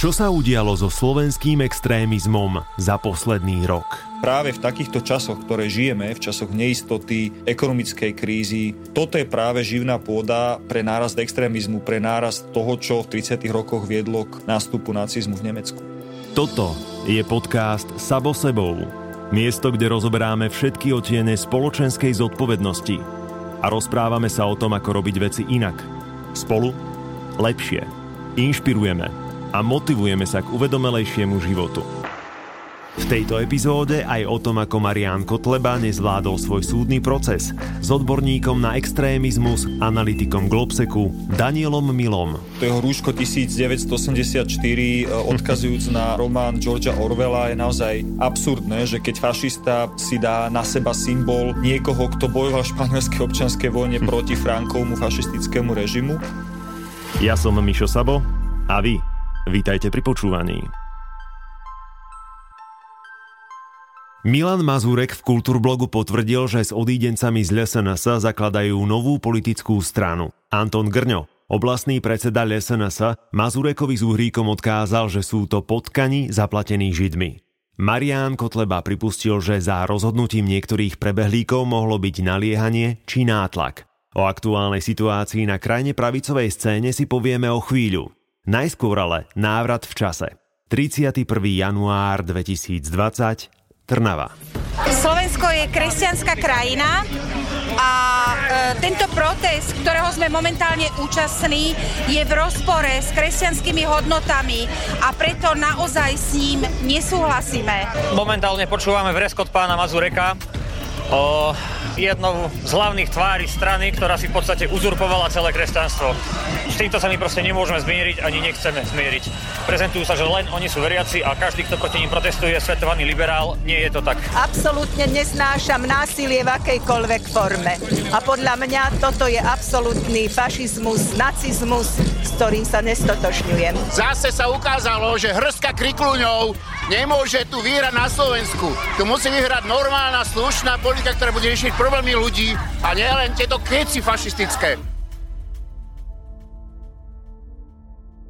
Čo sa udialo so slovenským extrémizmom za posledný rok? Práve v takýchto časoch, ktoré žijeme, v časoch neistoty, ekonomickej krízy, toto je práve živná pôda pre nárast extrémizmu, pre nárast toho, čo v 30. rokoch viedlo k nástupu nacizmu v Nemecku. Toto je podcast Sabo sebou. Miesto, kde rozoberáme všetky otiene spoločenskej zodpovednosti a rozprávame sa o tom, ako robiť veci inak. Spolu lepšie. Inšpirujeme a motivujeme sa k uvedomelejšiemu životu. V tejto epizóde aj o tom, ako Marián Kotleba nezvládol svoj súdny proces s odborníkom na extrémizmus, analytikom Globseku Danielom Milom. To jeho rúško 1984 e, odkazujúc na román Georgia Orwella je naozaj absurdné, že keď fašista si dá na seba symbol niekoho, kto bojoval v španielskej občianskej vojne proti Frankovmu fašistickému režimu. Ja som Mišo Sabo a vy Vítajte pri počúvaní. Milan Mazurek v Kultúrblogu potvrdil, že s odídencami z LSNS zakladajú novú politickú stranu. Anton Grňo, oblastný predseda LSNS, Mazurekovi s Uhríkom odkázal, že sú to potkani zaplatení Židmi. Marián Kotleba pripustil, že za rozhodnutím niektorých prebehlíkov mohlo byť naliehanie či nátlak. O aktuálnej situácii na krajne pravicovej scéne si povieme o chvíľu. Najskôr ale návrat v čase. 31. január 2020, Trnava. Slovensko je kresťanská krajina a e, tento protest, ktorého sme momentálne účastní, je v rozpore s kresťanskými hodnotami a preto naozaj s ním nesúhlasíme. Momentálne počúvame vreskot pána Mazureka o jednou z hlavných tvári strany, ktorá si v podstate uzurpovala celé kresťanstvo. S týmto sa my proste nemôžeme zmieriť, ani nechceme zmieriť. Prezentujú sa, že len oni sú veriaci a každý, kto proti ním protestuje, je svetovaný liberál. Nie je to tak. Absolútne neznášam násilie v akejkoľvek forme. A podľa mňa toto je absolútny fašizmus, nacizmus, s ktorým sa nestotožňujem. Zase sa ukázalo, že hrstka krikluňov nemôže tu vyhrať na Slovensku. Tu musí vyhrať normálna, slušná politika, ktorá bude riešiť problémy ľudí a nielen tieto keci fašistické.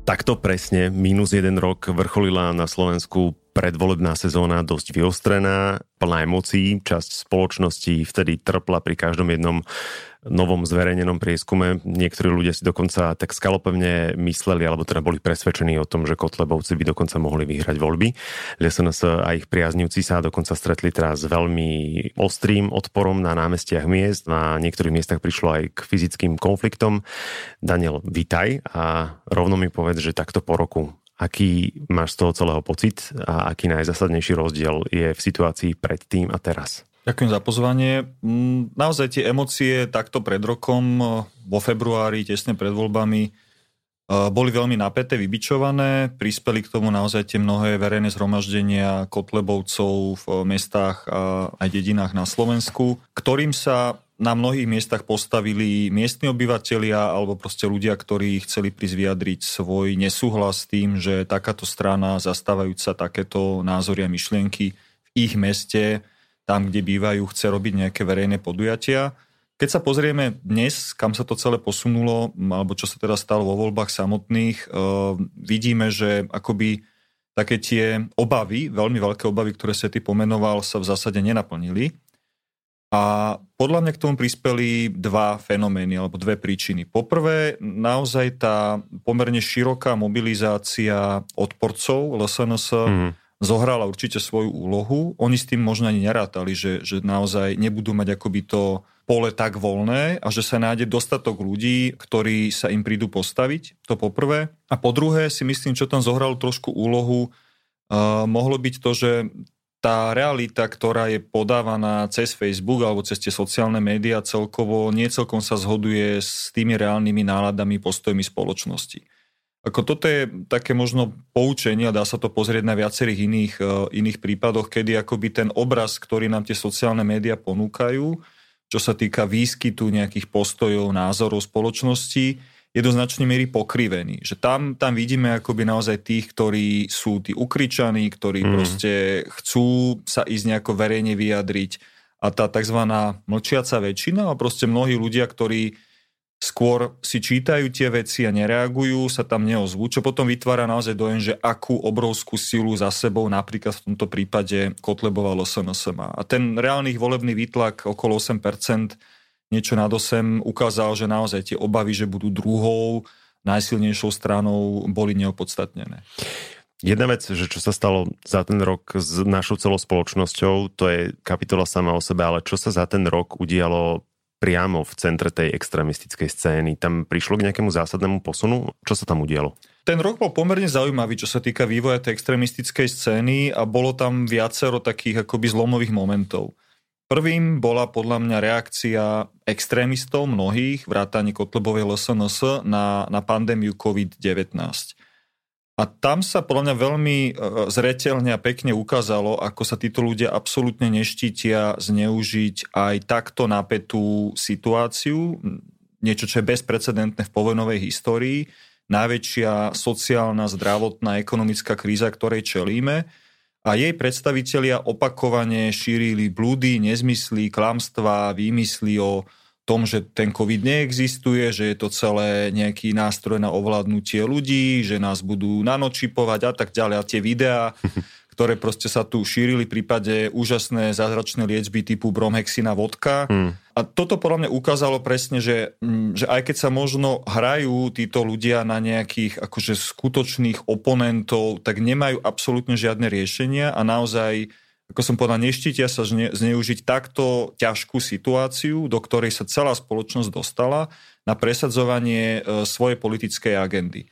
Takto presne, minus jeden rok vrcholila na Slovensku predvolebná sezóna dosť vyostrená, plná emócií. Časť spoločnosti vtedy trpla pri každom jednom novom zverejnenom prieskume. Niektorí ľudia si dokonca tak skalopevne mysleli, alebo teda boli presvedčení o tom, že Kotlebovci by dokonca mohli vyhrať voľby. LSNS a ich priaznivci sa dokonca stretli teraz s veľmi ostrým odporom na námestiach miest. Na niektorých miestach prišlo aj k fyzickým konfliktom. Daniel, vitaj a rovno mi povedz, že takto po roku Aký máš z toho celého pocit a aký najzásadnejší rozdiel je v situácii predtým a teraz? Ďakujem za pozvanie. Mm, naozaj tie emócie takto pred rokom, e, vo februári, tesne pred voľbami, e, boli veľmi napäté, vybičované. Prispeli k tomu naozaj tie mnohé verejné zhromaždenia kotlebovcov v mestách a aj dedinách na Slovensku, ktorým sa na mnohých miestach postavili miestni obyvateľia alebo proste ľudia, ktorí chceli prísť vyjadriť svoj nesúhlas s tým, že takáto strana zastávajúca takéto názory a myšlienky v ich meste tam, kde bývajú, chce robiť nejaké verejné podujatia. Keď sa pozrieme dnes, kam sa to celé posunulo, alebo čo sa teda stalo vo voľbách samotných, uh, vidíme, že akoby také tie obavy, veľmi veľké obavy, ktoré sa ty pomenoval, sa v zásade nenaplnili. A podľa mňa k tomu prispeli dva fenomény alebo dve príčiny. Poprvé, naozaj tá pomerne široká mobilizácia odporcov LSNS mm zohrala určite svoju úlohu. Oni s tým možno ani nerátali, že, že naozaj nebudú mať akoby to pole tak voľné a že sa nájde dostatok ľudí, ktorí sa im prídu postaviť. To poprvé. A po druhé si myslím, čo tam zohralo trošku úlohu, uh, mohlo byť to, že tá realita, ktorá je podávaná cez Facebook alebo cez tie sociálne médiá celkovo, nie celkom sa zhoduje s tými reálnymi náladami, postojmi spoločnosti. Ako toto je také možno poučenie a dá sa to pozrieť na viacerých iných, uh, iných prípadoch, kedy akoby ten obraz, ktorý nám tie sociálne médiá ponúkajú, čo sa týka výskytu nejakých postojov, názorov spoločnosti, je do značnej miery pokrivený. Že tam, tam vidíme akoby naozaj tých, ktorí sú tí ukričaní, ktorí mm. proste chcú sa ísť nejako verejne vyjadriť a tá tzv. mlčiaca väčšina a proste mnohí ľudia, ktorí skôr si čítajú tie veci a nereagujú, sa tam neozvú, čo potom vytvára naozaj dojem, že akú obrovskú silu za sebou napríklad v tomto prípade Kotlebova LSNS má. A ten reálny volebný výtlak okolo 8%, niečo nad 8, ukázal, že naozaj tie obavy, že budú druhou najsilnejšou stranou, boli neopodstatnené. Jedna vec, že čo sa stalo za ten rok s našou celou spoločnosťou, to je kapitola sama o sebe, ale čo sa za ten rok udialo priamo v centre tej extremistickej scény. Tam prišlo k nejakému zásadnému posunu? Čo sa tam udialo? Ten rok bol pomerne zaujímavý, čo sa týka vývoja tej extremistickej scény a bolo tam viacero takých akoby zlomových momentov. Prvým bola podľa mňa reakcia extrémistov mnohých, vrátane Kotlebovej LSNS, na, na pandémiu COVID-19. A tam sa podľa mňa veľmi e, zretelne a pekne ukázalo, ako sa títo ľudia absolútne neštítia zneužiť aj takto napätú situáciu, niečo, čo je bezprecedentné v povojnovej histórii, najväčšia sociálna, zdravotná, ekonomická kríza, ktorej čelíme. A jej predstavitelia opakovane šírili blúdy, nezmysly, klamstvá, výmysly o tom, že ten COVID neexistuje, že je to celé nejaký nástroj na ovládnutie ľudí, že nás budú nanočipovať a tak ďalej. A tie videá, ktoré proste sa tu šírili v prípade úžasné zázračné liečby typu bromhexina vodka. Hmm. A toto podľa mňa ukázalo presne, že, mm, že aj keď sa možno hrajú títo ľudia na nejakých akože skutočných oponentov, tak nemajú absolútne žiadne riešenia a naozaj ako som povedal, neštítia sa zne, zneužiť takto ťažkú situáciu, do ktorej sa celá spoločnosť dostala na presadzovanie e, svojej politickej agendy.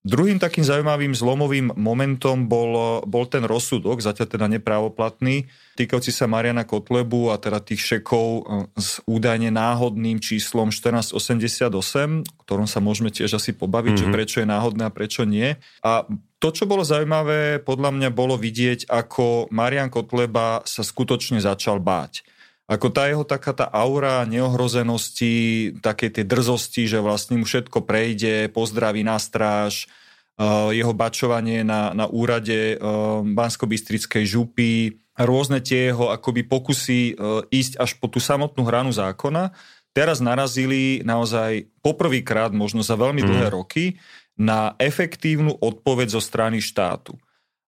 Druhým takým zaujímavým zlomovým momentom bol, bol ten rozsudok, zatiaľ teda neprávoplatný, týkajúci sa Mariana Kotlebu a teda tých šekov e, s údajne náhodným číslom 1488, o ktorom sa môžeme tiež asi pobaviť, mm-hmm. že mhm. prečo je náhodné a prečo nie. A to, čo bolo zaujímavé, podľa mňa bolo vidieť, ako Marian Kotleba sa skutočne začal báť. Ako tá jeho taká tá aura neohrozenosti, také tie drzosti, že vlastne mu všetko prejde, pozdraví na stráž, uh, jeho bačovanie na, na úrade uh, Bansko-Bystrickej župy, rôzne tie jeho akoby pokusy uh, ísť až po tú samotnú hranu zákona, teraz narazili naozaj poprvýkrát, možno za veľmi dlhé mm. roky, na efektívnu odpoveď zo strany štátu.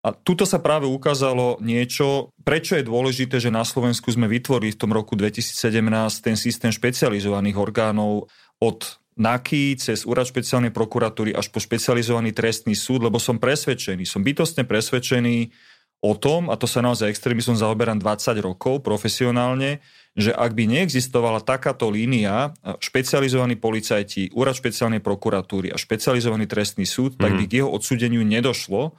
A tuto sa práve ukázalo niečo, prečo je dôležité, že na Slovensku sme vytvorili v tom roku 2017 ten systém špecializovaných orgánov od NAKY cez úrad špeciálnej prokuratúry až po špecializovaný trestný súd, lebo som presvedčený, som bytostne presvedčený o tom, a to sa naozaj extrémizmom zaoberám 20 rokov profesionálne, že ak by neexistovala takáto línia, špecializovaní policajti, úrad špeciálnej prokuratúry a špecializovaný trestný súd, mm. tak by mhm. k jeho odsúdeniu nedošlo,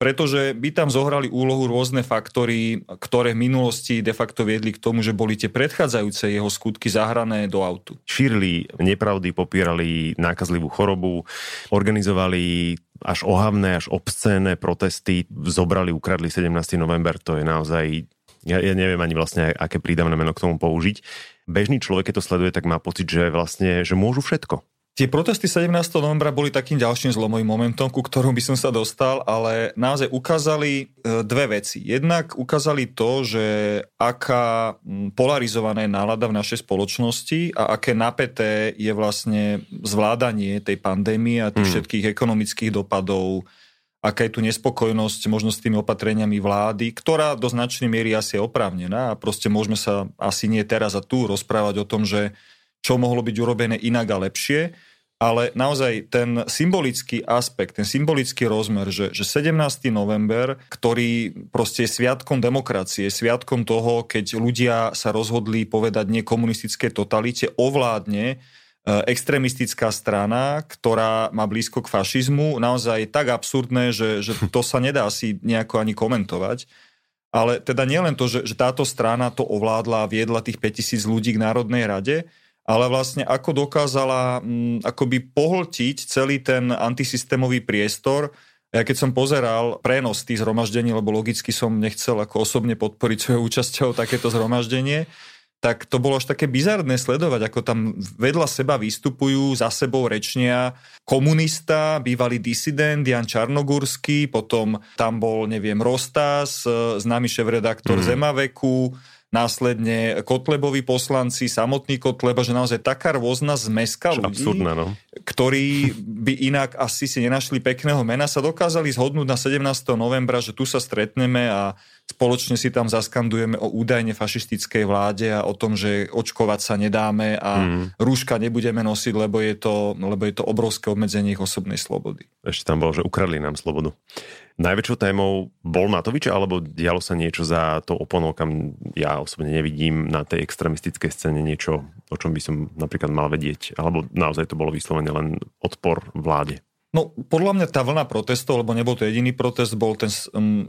pretože by tam zohrali úlohu rôzne faktory, ktoré v minulosti de facto viedli k tomu, že boli tie predchádzajúce jeho skutky zahrané do autu. Šírili nepravdy, popierali nákazlivú chorobu, organizovali až ohavné, až obscénne protesty, zobrali, ukradli 17. november, to je naozaj ja, ja neviem ani vlastne, aké prídavné meno k tomu použiť. Bežný človek, keď to sleduje, tak má pocit, že vlastne, že môžu všetko. Tie protesty 17. novembra boli takým ďalším zlomovým momentom, ku ktorom by som sa dostal, ale naozaj ukázali e, dve veci. Jednak ukázali to, že aká polarizovaná je nálada v našej spoločnosti a aké napäté je vlastne zvládanie tej pandémie a tých hmm. všetkých ekonomických dopadov, aká je tu nespokojnosť možno s tými opatreniami vlády, ktorá do značnej miery asi je oprávnená a proste môžeme sa asi nie teraz a tu rozprávať o tom, že čo mohlo byť urobené inak a lepšie, ale naozaj ten symbolický aspekt, ten symbolický rozmer, že, že 17. november, ktorý proste je sviatkom demokracie, sviatkom toho, keď ľudia sa rozhodli povedať nekomunistické totalite, ovládne E, extrémistická strana, ktorá má blízko k fašizmu, naozaj tak absurdné, že, že to sa nedá si nejako ani komentovať. Ale teda nielen to, že, že táto strana to ovládla a viedla tých 5000 ľudí k Národnej rade, ale vlastne ako dokázala m, akoby pohltiť celý ten antisystémový priestor. Ja keď som pozeral prenos tých zhromaždení, lebo logicky som nechcel ako osobne podporiť svojou účasťou takéto zhromaždenie, tak to bolo až také bizarné sledovať, ako tam vedľa seba vystupujú, za sebou rečnia komunista, bývalý disident Jan Čarnogurský, potom tam bol, neviem, Rostas, známy šéf-redaktor mm. Zemaveku, následne Kotlebovi poslanci, samotný Kotleba, že naozaj taká rôzna zmeska ľudí, Absurdná, no. ktorí by inak asi si nenašli pekného mena, sa dokázali zhodnúť na 17. novembra, že tu sa stretneme a spoločne si tam zaskandujeme o údajne fašistickej vláde a o tom, že očkovať sa nedáme a mm. rúška nebudeme nosiť, lebo je, to, lebo je to obrovské obmedzenie ich osobnej slobody. Ešte tam bolo, že ukradli nám slobodu. Najväčšou témou bol Matovič, alebo dialo sa niečo za to oponou, kam ja osobne nevidím na tej extremistickej scéne niečo, o čom by som napríklad mal vedieť, alebo naozaj to bolo vyslovene len odpor vláde? No, podľa mňa tá vlna protestov, lebo nebol to jediný protest, bol ten 17.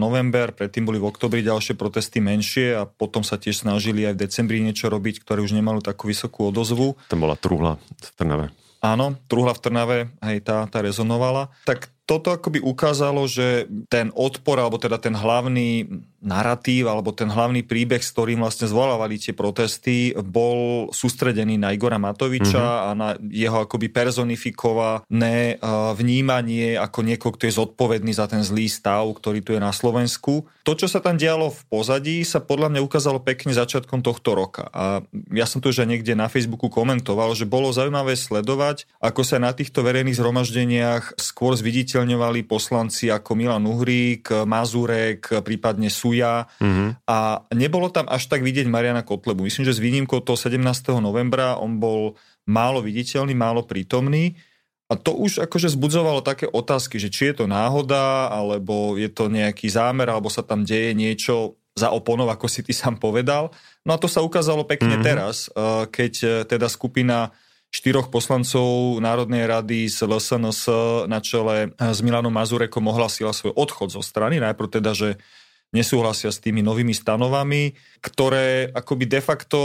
november, predtým boli v oktobri ďalšie protesty menšie a potom sa tiež snažili aj v decembri niečo robiť, ktoré už nemalo takú vysokú odozvu. Tam bola truhla v Trnave. Áno, truhla v Trnave, hej, tá, tá rezonovala. Tak toto akoby ukázalo, že ten odpor, alebo teda ten hlavný narratív, alebo ten hlavný príbeh, s ktorým vlastne zvolávali tie protesty, bol sústredený na Igora Matoviča mm-hmm. a na jeho akoby personifikované vnímanie ako niekoho, kto je zodpovedný za ten zlý stav, ktorý tu je na Slovensku. To, čo sa tam dialo v pozadí, sa podľa mňa ukázalo pekne začiatkom tohto roka. A ja som to už aj niekde na Facebooku komentoval, že bolo zaujímavé sledovať, ako sa na týchto verejných zhromaždeniach skôr zviditeľ zviditeľňovali poslanci ako Milan Uhrík, Mazurek, prípadne Suja mm-hmm. a nebolo tam až tak vidieť Mariana Kotlebu. Myslím, že s výnimkou toho 17. novembra on bol málo viditeľný, málo prítomný a to už akože zbudzovalo také otázky, že či je to náhoda, alebo je to nejaký zámer, alebo sa tam deje niečo za oponov, ako si ty sám povedal. No a to sa ukázalo pekne mm-hmm. teraz, eh, keď eh, teda skupina štyroch poslancov Národnej rady z LSNS na čele s Milanom Mazurekom ohlasila svoj odchod zo strany. Najprv teda, že nesúhlasia s tými novými stanovami, ktoré akoby de facto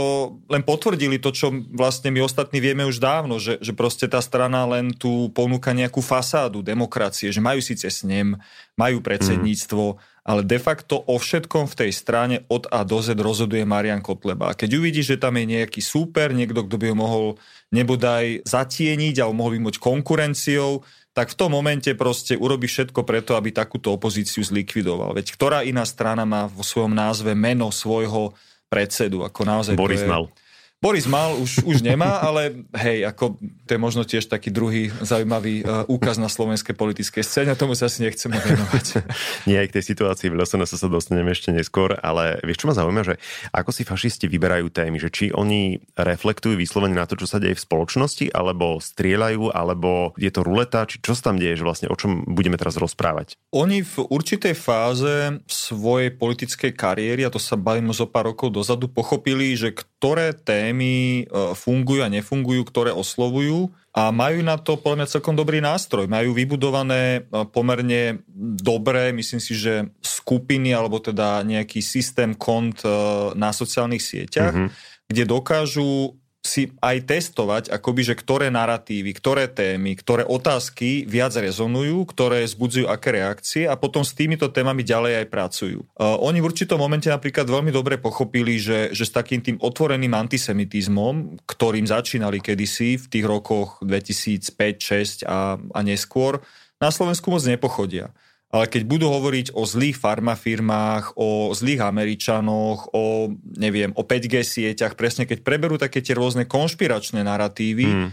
len potvrdili to, čo vlastne my ostatní vieme už dávno, že, že proste tá strana len tu ponúka nejakú fasádu demokracie, že majú síce snem, majú predsedníctvo, mm ale de facto o všetkom v tej strane od A do Z rozhoduje Marian Kotleba. A keď uvidí, že tam je nejaký súper, niekto, kto by ho mohol nebodaj zatieniť alebo mohol by mať konkurenciou, tak v tom momente proste urobí všetko preto, aby takúto opozíciu zlikvidoval. Veď ktorá iná strana má vo svojom názve meno svojho predsedu, ako naozaj... Boris je. Boris mal, už, už nemá, ale hej, ako to je možno tiež taký druhý zaujímavý uh, úkaz na slovenskej politickej scéne tomu sa asi nechceme venovať. Nie, aj k tej situácii v LSNS sa dostaneme ešte neskôr, ale vieš, čo ma zaujíma, že ako si fašisti vyberajú témy, že či oni reflektujú vyslovene na to, čo sa deje v spoločnosti, alebo strieľajú, alebo je to ruleta, či čo sa tam deje, že vlastne o čom budeme teraz rozprávať? Oni v určitej fáze svojej politickej kariéry, a to sa bavím zo pár rokov dozadu, pochopili, že ktoré témy e, fungujú a nefungujú, ktoré oslovujú a majú na to podľa mňa celkom dobrý nástroj. Majú vybudované e, pomerne dobré, myslím si, že skupiny alebo teda nejaký systém kont e, na sociálnych sieťach, mm-hmm. kde dokážu si aj testovať, akoby, že ktoré narratívy, ktoré témy, ktoré otázky viac rezonujú, ktoré zbudzujú aké reakcie a potom s týmito témami ďalej aj pracujú. Uh, oni v určitom momente napríklad veľmi dobre pochopili, že, že s takým tým otvoreným antisemitizmom, ktorým začínali kedysi v tých rokoch 2005, 2006 a, a neskôr, na Slovensku moc nepochodia ale keď budú hovoriť o zlých farmafirmách, o zlých Američanoch, o, neviem, o 5G sieťach, presne keď preberú také tie rôzne konšpiračné narratívy, mm.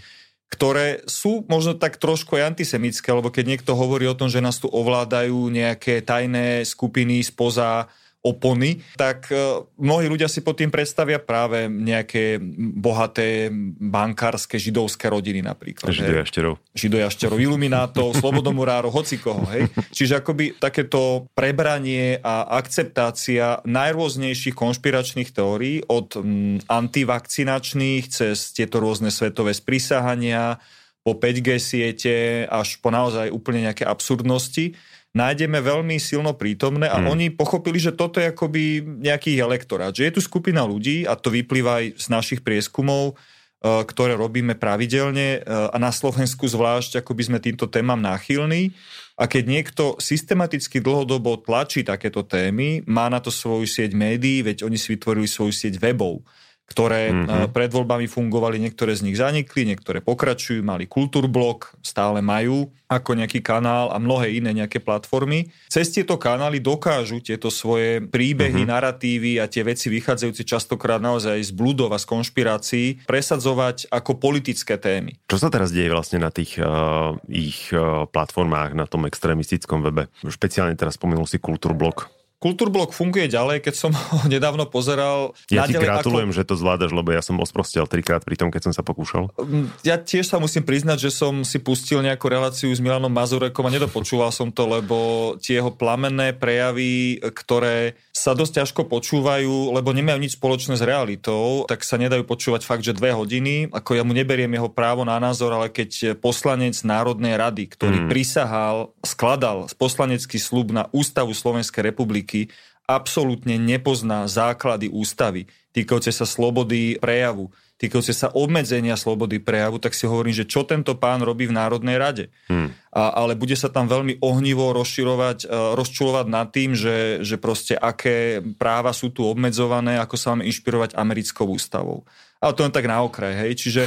ktoré sú možno tak trošku aj antisemické, lebo keď niekto hovorí o tom, že nás tu ovládajú nejaké tajné skupiny spoza opony, tak e, mnohí ľudia si pod tým predstavia práve nejaké bohaté bankárske židovské rodiny napríklad. Židojašterov. Židojašterov, iluminátov, slobodomurárov, hoci koho. Hej? Čiže akoby takéto prebranie a akceptácia najrôznejších konšpiračných teórií od mm, antivakcinačných cez tieto rôzne svetové sprísahania po 5G siete až po naozaj úplne nejaké absurdnosti nájdeme veľmi silno prítomné a hmm. oni pochopili, že toto je akoby nejaký elektorát, že je tu skupina ľudí a to vyplýva aj z našich prieskumov, e, ktoré robíme pravidelne e, a na Slovensku zvlášť, ako by sme týmto témam náchylní. A keď niekto systematicky dlhodobo tlačí takéto témy, má na to svoju sieť médií, veď oni si vytvorili svoju sieť webov ktoré mm-hmm. pred voľbami fungovali, niektoré z nich zanikli, niektoré pokračujú, mali kultúrblok, stále majú ako nejaký kanál a mnohé iné nejaké platformy. Cez tieto kanály dokážu tieto svoje príbehy, mm-hmm. narratívy a tie veci vychádzajúce častokrát naozaj z bludov a z konšpirácií presadzovať ako politické témy. Čo sa teraz deje vlastne na tých uh, ich uh, platformách, na tom extrémistickom webe? Špeciálne teraz spomenul si kultúrblok. Kultúrblok funguje ďalej, keď som ho nedávno pozeral. Ja ti gratulujem, ako... že to zvládaš, lebo ja som osprostel trikrát pri tom, keď som sa pokúšal. Mm, ja tiež sa musím priznať, že som si pustil nejakú reláciu s Milanom Mazurekom a nedopočúval som to, lebo tie jeho plamenné prejavy, ktoré sa dosť ťažko počúvajú, lebo nemajú nič spoločné s realitou, tak sa nedajú počúvať fakt, že dve hodiny. Ako ja mu neberiem jeho právo na názor, ale keď poslanec Národnej rady, ktorý mm. prisahal, skladal poslanecký slub na Ústavu Slovenskej republiky, republiky absolútne nepozná základy ústavy týkajúce sa slobody prejavu, týkajúce sa obmedzenia slobody prejavu, tak si hovorím, že čo tento pán robí v Národnej rade. Hmm. A, ale bude sa tam veľmi ohnivo rozširovať, uh, rozčulovať nad tým, že, že proste aké práva sú tu obmedzované, ako sa máme inšpirovať americkou ústavou. Ale to len tak na okraj, hej. Čiže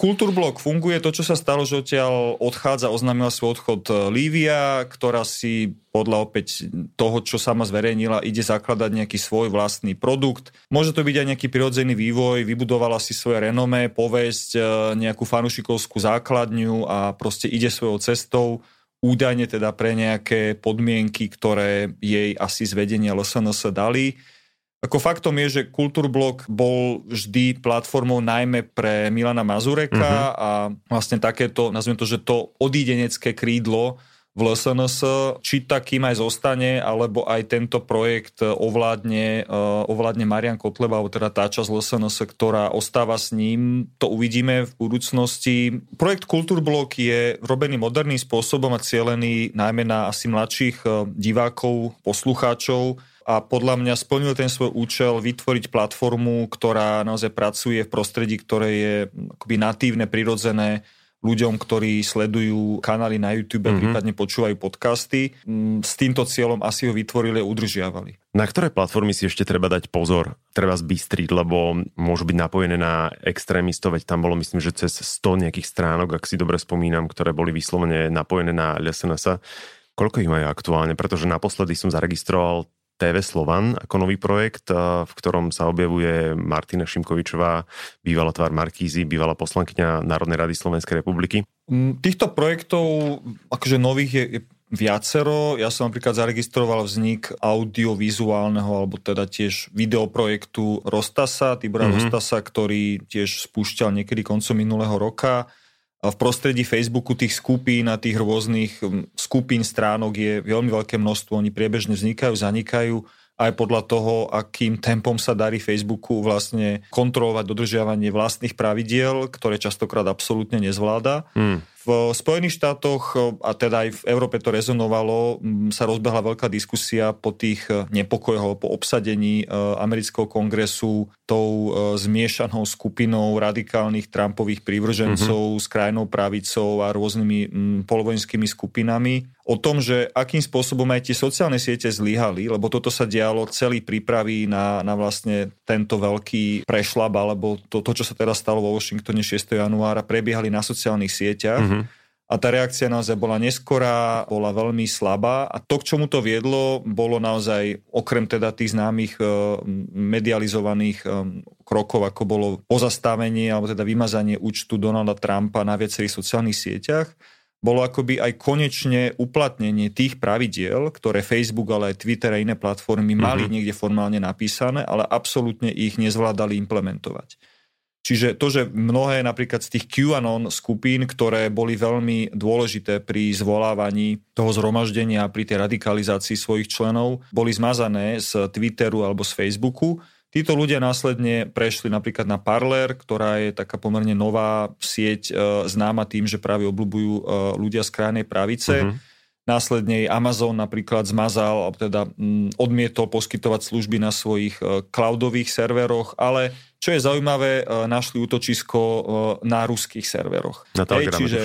Kultúrblok funguje, to, čo sa stalo, že odtiaľ odchádza, oznámila svoj odchod e, Lívia, ktorá si podľa opäť toho, čo sama zverejnila, ide zakladať nejaký svoj vlastný produkt. Môže to byť aj nejaký prirodzený vývoj, vybudovala si svoje renomé, povesť, e, nejakú fanušikovskú základňu a proste ide svojou cestou údajne teda pre nejaké podmienky, ktoré jej asi z vedenia LSNS dali. Ako faktom je, že Kultúrblok bol vždy platformou najmä pre Milana Mazureka uh-huh. a vlastne takéto, nazviem to, že to odídenecké krídlo v LSNS, či takým aj zostane, alebo aj tento projekt ovládne, uh, ovládne Marian Kotleba, alebo teda tá časť LSNS, ktorá ostáva s ním, to uvidíme v budúcnosti. Projekt Kultúrblok je robený moderným spôsobom a cielený najmä na asi mladších uh, divákov, poslucháčov, a podľa mňa splnil ten svoj účel vytvoriť platformu, ktorá naozaj pracuje v prostredí, ktoré je akoby natívne, prirodzené ľuďom, ktorí sledujú kanály na YouTube, mm-hmm. prípadne počúvajú podcasty. Mm, s týmto cieľom asi ho vytvorili a udržiavali. Na ktoré platformy si ešte treba dať pozor? Treba zbystriť, lebo môžu byť napojené na extrémistov, veď tam bolo myslím, že cez 100 nejakých stránok, ak si dobre spomínam, ktoré boli vyslovene napojené na LSNS. Koľko ich majú aktuálne? Pretože naposledy som zaregistroval TV Slovan ako nový projekt, v ktorom sa objavuje Martina Šimkovičová, bývalá tvár Markízy, bývalá poslankyňa Národnej rady Slovenskej republiky. Mm, týchto projektov, akože nových je, je viacero. Ja som napríklad zaregistroval vznik audiovizuálneho alebo teda tiež videoprojektu Rostasa, Tibora mm-hmm. Rostasa, ktorý tiež spúšťal niekedy koncom minulého roka v prostredí Facebooku tých skupín a tých rôznych skupín stránok je veľmi veľké množstvo. Oni priebežne vznikajú, zanikajú aj podľa toho, akým tempom sa darí Facebooku vlastne kontrolovať dodržiavanie vlastných pravidiel, ktoré častokrát absolútne nezvláda. Hmm. V Spojených štátoch, a teda aj v Európe to rezonovalo, sa rozbehla veľká diskusia po tých e, nepokojoch, po obsadení e, amerického kongresu tou zmiešanou skupinou radikálnych Trumpových prívržencov mm-hmm. s krajnou pravicou a rôznymi polovojenskými skupinami o tom, že akým spôsobom aj tie sociálne siete zlyhali, lebo toto sa dialo celý prípravy na, na vlastne tento veľký prešlab, alebo to, to, čo sa teraz stalo vo Washingtone 6. januára, prebiehali na sociálnych sieťach. Mm-hmm. A tá reakcia naozaj bola neskorá, bola veľmi slabá a to, k čomu to viedlo, bolo naozaj okrem teda tých známych e, medializovaných e, krokov, ako bolo pozastavenie alebo teda vymazanie účtu Donalda Trumpa na viacerých sociálnych sieťach, bolo akoby aj konečne uplatnenie tých pravidiel, ktoré Facebook, ale aj Twitter a iné platformy mali mm-hmm. niekde formálne napísané, ale absolútne ich nezvládali implementovať. Čiže to, že mnohé napríklad z tých QAnon skupín, ktoré boli veľmi dôležité pri zvolávaní toho zhromaždenia pri tej radikalizácii svojich členov, boli zmazané z Twitteru alebo z Facebooku. Títo ľudia následne prešli napríklad na Parler, ktorá je taká pomerne nová sieť e, známa tým, že práve obľúbujú e, ľudia z krajnej pravice. Uh-huh. Následne Amazon napríklad zmazal, teda mm, odmietol poskytovať služby na svojich e, cloudových serveroch, ale čo je zaujímavé, e, našli útočisko e, na ruských serveroch. Na Hej, čiže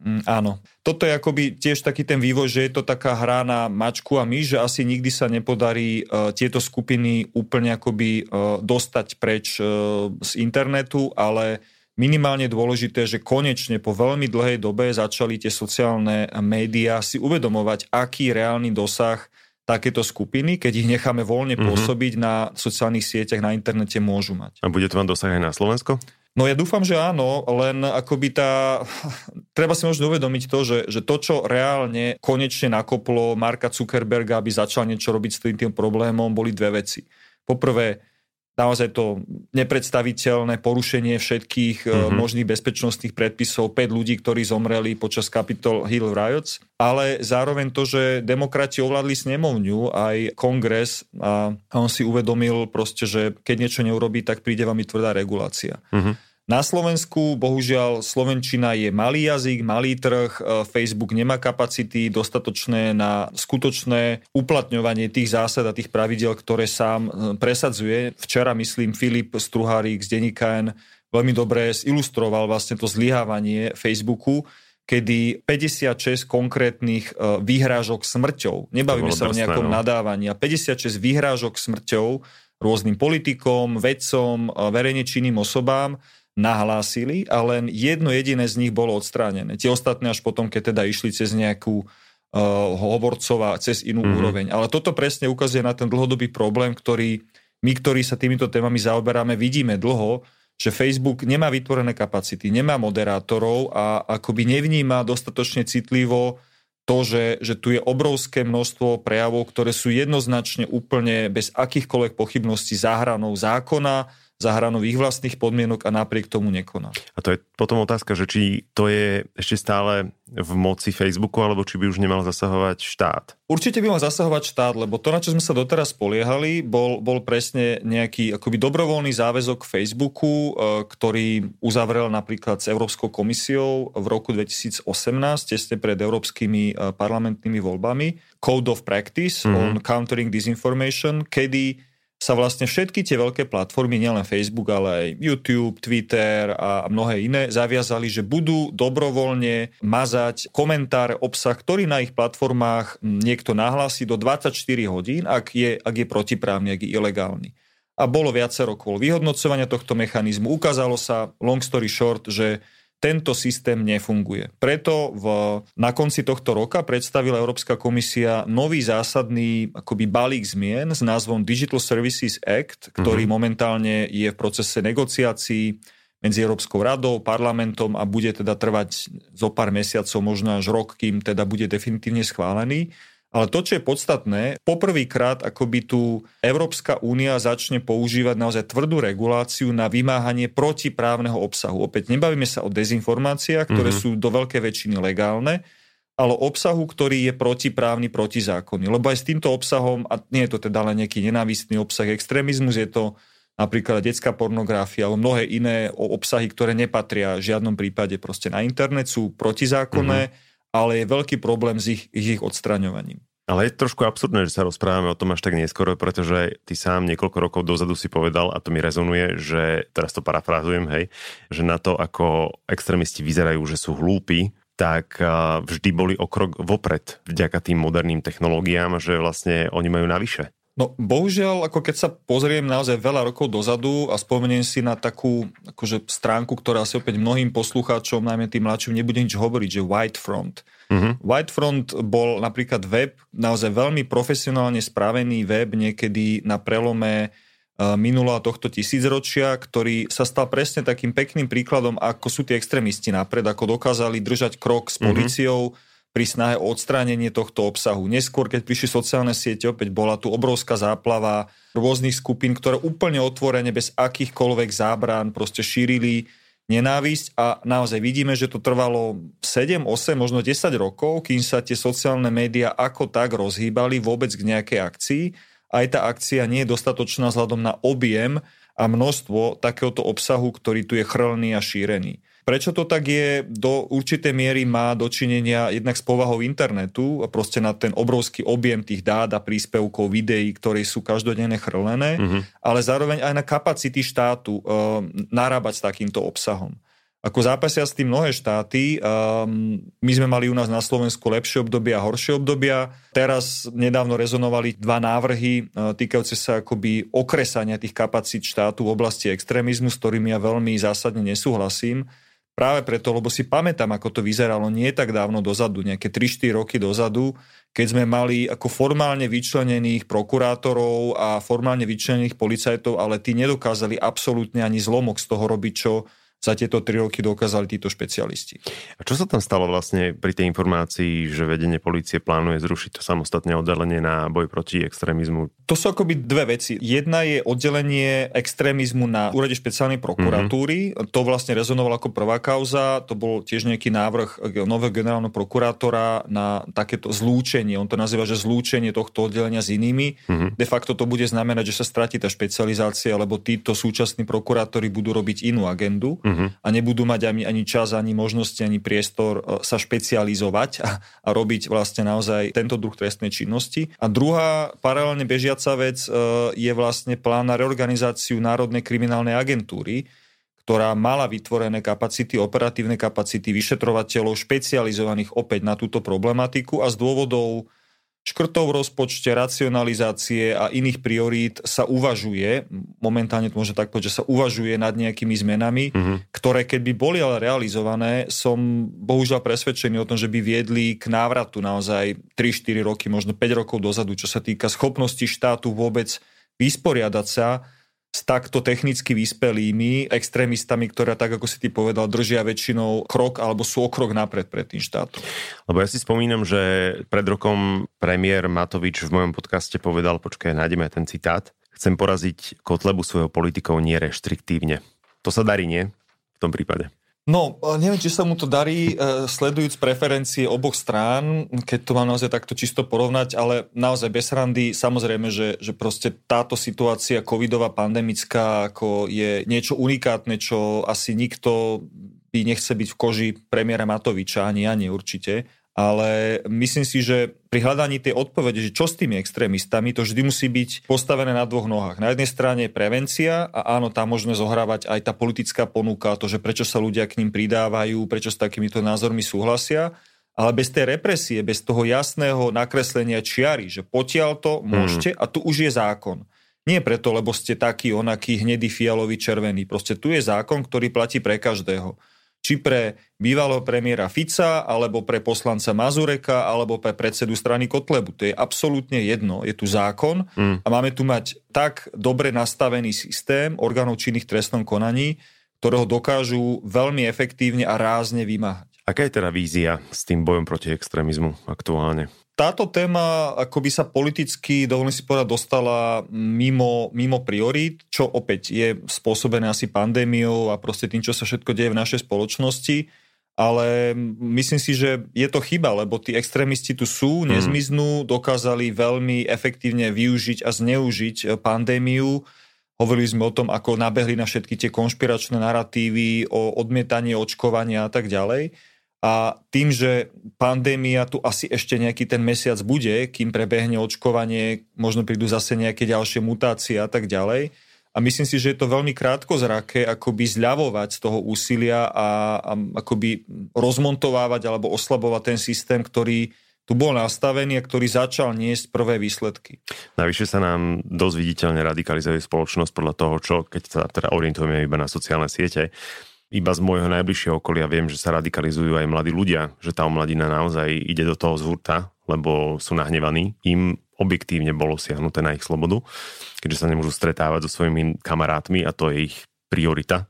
Mm, áno. Toto je akoby tiež taký ten vývoj, že je to taká hra na mačku a myš, že asi nikdy sa nepodarí uh, tieto skupiny úplne akoby uh, dostať preč uh, z internetu, ale minimálne dôležité, že konečne po veľmi dlhej dobe začali tie sociálne médiá si uvedomovať, aký reálny dosah takéto skupiny, keď ich necháme voľne mm-hmm. pôsobiť na sociálnych sieťach, na internete môžu mať. A bude to vám dosah aj na Slovensko? No ja dúfam, že áno, len akoby tá... Treba si možno uvedomiť to, že, že to, čo reálne konečne nakoplo Marka Zuckerberga, aby začal niečo robiť s tým, tým problémom, boli dve veci. Poprvé, naozaj to nepredstaviteľné porušenie všetkých mm-hmm. možných bezpečnostných predpisov, 5 ľudí, ktorí zomreli počas Capitol Hill Riots, ale zároveň to, že demokrati ovládli snemovňu, aj kongres a on si uvedomil proste, že keď niečo neurobí, tak príde vám tvrdá regulácia. Mm-hmm. Na Slovensku bohužiaľ Slovenčina je malý jazyk, malý trh, e, Facebook nemá kapacity dostatočné na skutočné uplatňovanie tých zásad a tých pravidel, ktoré sám e, presadzuje. Včera, myslím, Filip Struhárik z Denika N veľmi dobre zilustroval vlastne to zlyhávanie Facebooku, kedy 56 konkrétnych e, výhrážok smrťou, nebavíme sa o nejakom no. nadávaní, a 56 výhrážok smrťou rôznym politikom, vedcom, verejne činným osobám nahlásili a len jedno jediné z nich bolo odstránené. Tie ostatné až potom, keď teda išli cez nejakú uh, hovorcova, cez inú mm-hmm. úroveň. Ale toto presne ukazuje na ten dlhodobý problém, ktorý my, ktorí sa týmito témami zaoberáme, vidíme dlho, že Facebook nemá vytvorené kapacity, nemá moderátorov a akoby nevníma dostatočne citlivo to, že, že tu je obrovské množstvo prejavov, ktoré sú jednoznačne úplne bez akýchkoľvek pochybností záhranou zákona, za hranou ich vlastných podmienok a napriek tomu nekoná. A to je potom otázka, že či to je ešte stále v moci Facebooku, alebo či by už nemal zasahovať štát? Určite by mal zasahovať štát, lebo to, na čo sme sa doteraz poliehali, bol, bol presne nejaký akoby dobrovoľný záväzok Facebooku, e, ktorý uzavrel napríklad s Európskou komisiou v roku 2018, tesne pred európskymi e, parlamentnými voľbami, Code of Practice mm-hmm. on Countering Disinformation, kedy sa vlastne všetky tie veľké platformy, nielen Facebook, ale aj YouTube, Twitter a mnohé iné, zaviazali, že budú dobrovoľne mazať komentár, obsah, ktorý na ich platformách niekto nahlási do 24 hodín, ak je, ak je protiprávny, ak je ilegálny. A bolo viacero kôl vyhodnocovania tohto mechanizmu. Ukázalo sa, long story short, že tento systém nefunguje. Preto v, na konci tohto roka predstavila Európska komisia nový zásadný akoby balík zmien s názvom Digital Services Act, ktorý mm-hmm. momentálne je v procese negociácií medzi Európskou radou, parlamentom a bude teda trvať zo pár mesiacov, možno až rok, kým teda bude definitívne schválený. Ale to, čo je podstatné, poprvýkrát akoby tu Európska únia začne používať naozaj tvrdú reguláciu na vymáhanie protiprávneho obsahu. Opäť nebavíme sa o dezinformáciách, ktoré mm-hmm. sú do veľkej väčšiny legálne, ale obsahu, ktorý je protiprávny, protizákonný. Lebo aj s týmto obsahom, a nie je to teda len nejaký nenávistný obsah, extrémizmus, je to napríklad detská pornografia alebo mnohé iné obsahy, ktoré nepatria v žiadnom prípade proste na internet, sú protizákonné. Mm-hmm ale je veľký problém s ich, ich odstraňovaním. Ale je trošku absurdné, že sa rozprávame o tom až tak neskoro, pretože ty sám niekoľko rokov dozadu si povedal, a to mi rezonuje, že, teraz to parafrázujem, hej, že na to, ako extrémisti vyzerajú, že sú hlúpi, tak vždy boli o krok vopred vďaka tým moderným technológiám, že vlastne oni majú navyše. No bohužiaľ, ako keď sa pozriem naozaj veľa rokov dozadu a spomeniem si na takú akože stránku, ktorá si opäť mnohým poslucháčom, najmä tým mladším, nebude nič hovoriť, že Whitefront. Mm-hmm. Whitefront bol napríklad web, naozaj veľmi profesionálne spravený web niekedy na prelome e, minulého tohto tisícročia, ktorý sa stal presne takým pekným príkladom, ako sú tí extrémisti napred, ako dokázali držať krok s mhm. policiou, mm-hmm pri snahe o odstránenie tohto obsahu. Neskôr, keď prišli sociálne siete, opäť bola tu obrovská záplava rôznych skupín, ktoré úplne otvorene, bez akýchkoľvek zábran, proste šírili nenávisť a naozaj vidíme, že to trvalo 7, 8, možno 10 rokov, kým sa tie sociálne médiá ako tak rozhýbali vôbec k nejakej akcii. Aj tá akcia nie je dostatočná vzhľadom na objem a množstvo takéhoto obsahu, ktorý tu je chrlný a šírený. Prečo to tak je, do určitej miery má dočinenia jednak s povahou internetu a proste na ten obrovský objem tých dát a príspevkov, videí, ktoré sú každodenne chrlené, mm-hmm. ale zároveň aj na kapacity štátu e, narábať s takýmto obsahom. ako zápasia s tým mnohé štáty. Um, my sme mali u nás na Slovensku lepšie obdobia a horšie obdobia. Teraz nedávno rezonovali dva návrhy uh, týkajúce sa akoby okresania tých kapacít štátu v oblasti extrémizmu, s ktorými ja veľmi zásadne nesúhlasím. Práve preto, lebo si pamätám, ako to vyzeralo nie tak dávno dozadu, nejaké 3-4 roky dozadu, keď sme mali ako formálne vyčlenených prokurátorov a formálne vyčlenených policajtov, ale tí nedokázali absolútne ani zlomok z toho robiť, čo za tieto tri roky dokázali títo špecialisti. A čo sa tam stalo vlastne pri tej informácii, že vedenie policie plánuje zrušiť to samostatné oddelenie na boj proti extrémizmu? To sú akoby dve veci. Jedna je oddelenie extrémizmu na úrade špeciálnej prokuratúry. Mm-hmm. To vlastne rezonovalo ako prvá kauza. To bol tiež nejaký návrh nového generálneho prokurátora na takéto zlúčenie. On to nazýva, že zlúčenie tohto oddelenia s inými. Mm-hmm. De facto to bude znamenať, že sa stratí tá špecializácia, lebo títo súčasní prokurátori budú robiť inú agendu. Mm-hmm uh-huh. a nebudú mať ani, ani čas, ani možnosti, ani priestor e, sa špecializovať a, a robiť vlastne naozaj tento druh trestnej činnosti. A druhá paralelne bežiaca vec e, je vlastne plán na reorganizáciu Národnej kriminálnej agentúry, ktorá mala vytvorené kapacity, operatívne kapacity vyšetrovateľov špecializovaných opäť na túto problematiku a z dôvodov škrtov v rozpočte, racionalizácie a iných priorít sa uvažuje, momentálne to môže tak povedať, že sa uvažuje nad nejakými zmenami, mm-hmm. ktoré keď by boli ale realizované, som bohužiaľ presvedčený o tom, že by viedli k návratu naozaj 3-4 roky, možno 5 rokov dozadu, čo sa týka schopnosti štátu vôbec vysporiadať sa s takto technicky vyspelými extrémistami, ktoré, tak ako si ty povedal, držia väčšinou krok alebo sú o krok napred pred tým štátom. Lebo ja si spomínam, že pred rokom premiér Matovič v mojom podcaste povedal, počkaj, nájdeme ten citát, chcem poraziť Kotlebu svojho politikov nereštriktívne. To sa darí, nie? V tom prípade. No, neviem, či sa mu to darí, e, sledujúc preferencie oboch strán, keď to mám naozaj takto čisto porovnať, ale naozaj bez randy, samozrejme, že, že proste táto situácia covidová, pandemická, ako je niečo unikátne, čo asi nikto by nechce byť v koži premiéra Matoviča, ani ja určite ale myslím si, že pri hľadaní tej odpovede, že čo s tými extrémistami, to vždy musí byť postavené na dvoch nohách. Na jednej strane je prevencia a áno, tam môžeme zohrávať aj tá politická ponuka, to, že prečo sa ľudia k ním pridávajú, prečo s takýmito názormi súhlasia, ale bez tej represie, bez toho jasného nakreslenia čiary, že potiaľ to môžete a tu už je zákon. Nie preto, lebo ste taký, onaký, hnedý, fialový, červený. Proste tu je zákon, ktorý platí pre každého či pre bývalého premiéra Fica, alebo pre poslanca Mazureka, alebo pre predsedu strany Kotlebu. To je absolútne jedno. Je tu zákon mm. a máme tu mať tak dobre nastavený systém orgánov činných trestnom konaní, ktorého dokážu veľmi efektívne a rázne vymáhať. Aká je teda vízia s tým bojom proti extrémizmu aktuálne? Táto téma akoby sa politicky, dovolím si povedať, dostala mimo, mimo priorít, čo opäť je spôsobené asi pandémiou a proste tým, čo sa všetko deje v našej spoločnosti. Ale myslím si, že je to chyba, lebo tí extrémisti tu sú, mhm. nezmiznú, dokázali veľmi efektívne využiť a zneužiť pandémiu. Hovorili sme o tom, ako nabehli na všetky tie konšpiračné narratívy o odmietanie očkovania a tak ďalej. A tým, že pandémia tu asi ešte nejaký ten mesiac bude, kým prebehne očkovanie, možno prídu zase nejaké ďalšie mutácie a tak ďalej. A myslím si, že je to veľmi krátkozraké akoby zľavovať z toho úsilia a, a akoby rozmontovávať alebo oslabovať ten systém, ktorý tu bol nastavený a ktorý začal niesť prvé výsledky. Navyše sa nám dosť viditeľne radikalizuje spoločnosť podľa toho, čo, keď sa teda orientujeme iba na sociálne siete, iba z môjho najbližšieho okolia viem, že sa radikalizujú aj mladí ľudia, že tá mladina naozaj ide do toho zhurta, lebo sú nahnevaní. Im objektívne bolo siahnuté na ich slobodu, keďže sa nemôžu stretávať so svojimi kamarátmi a to je ich priorita.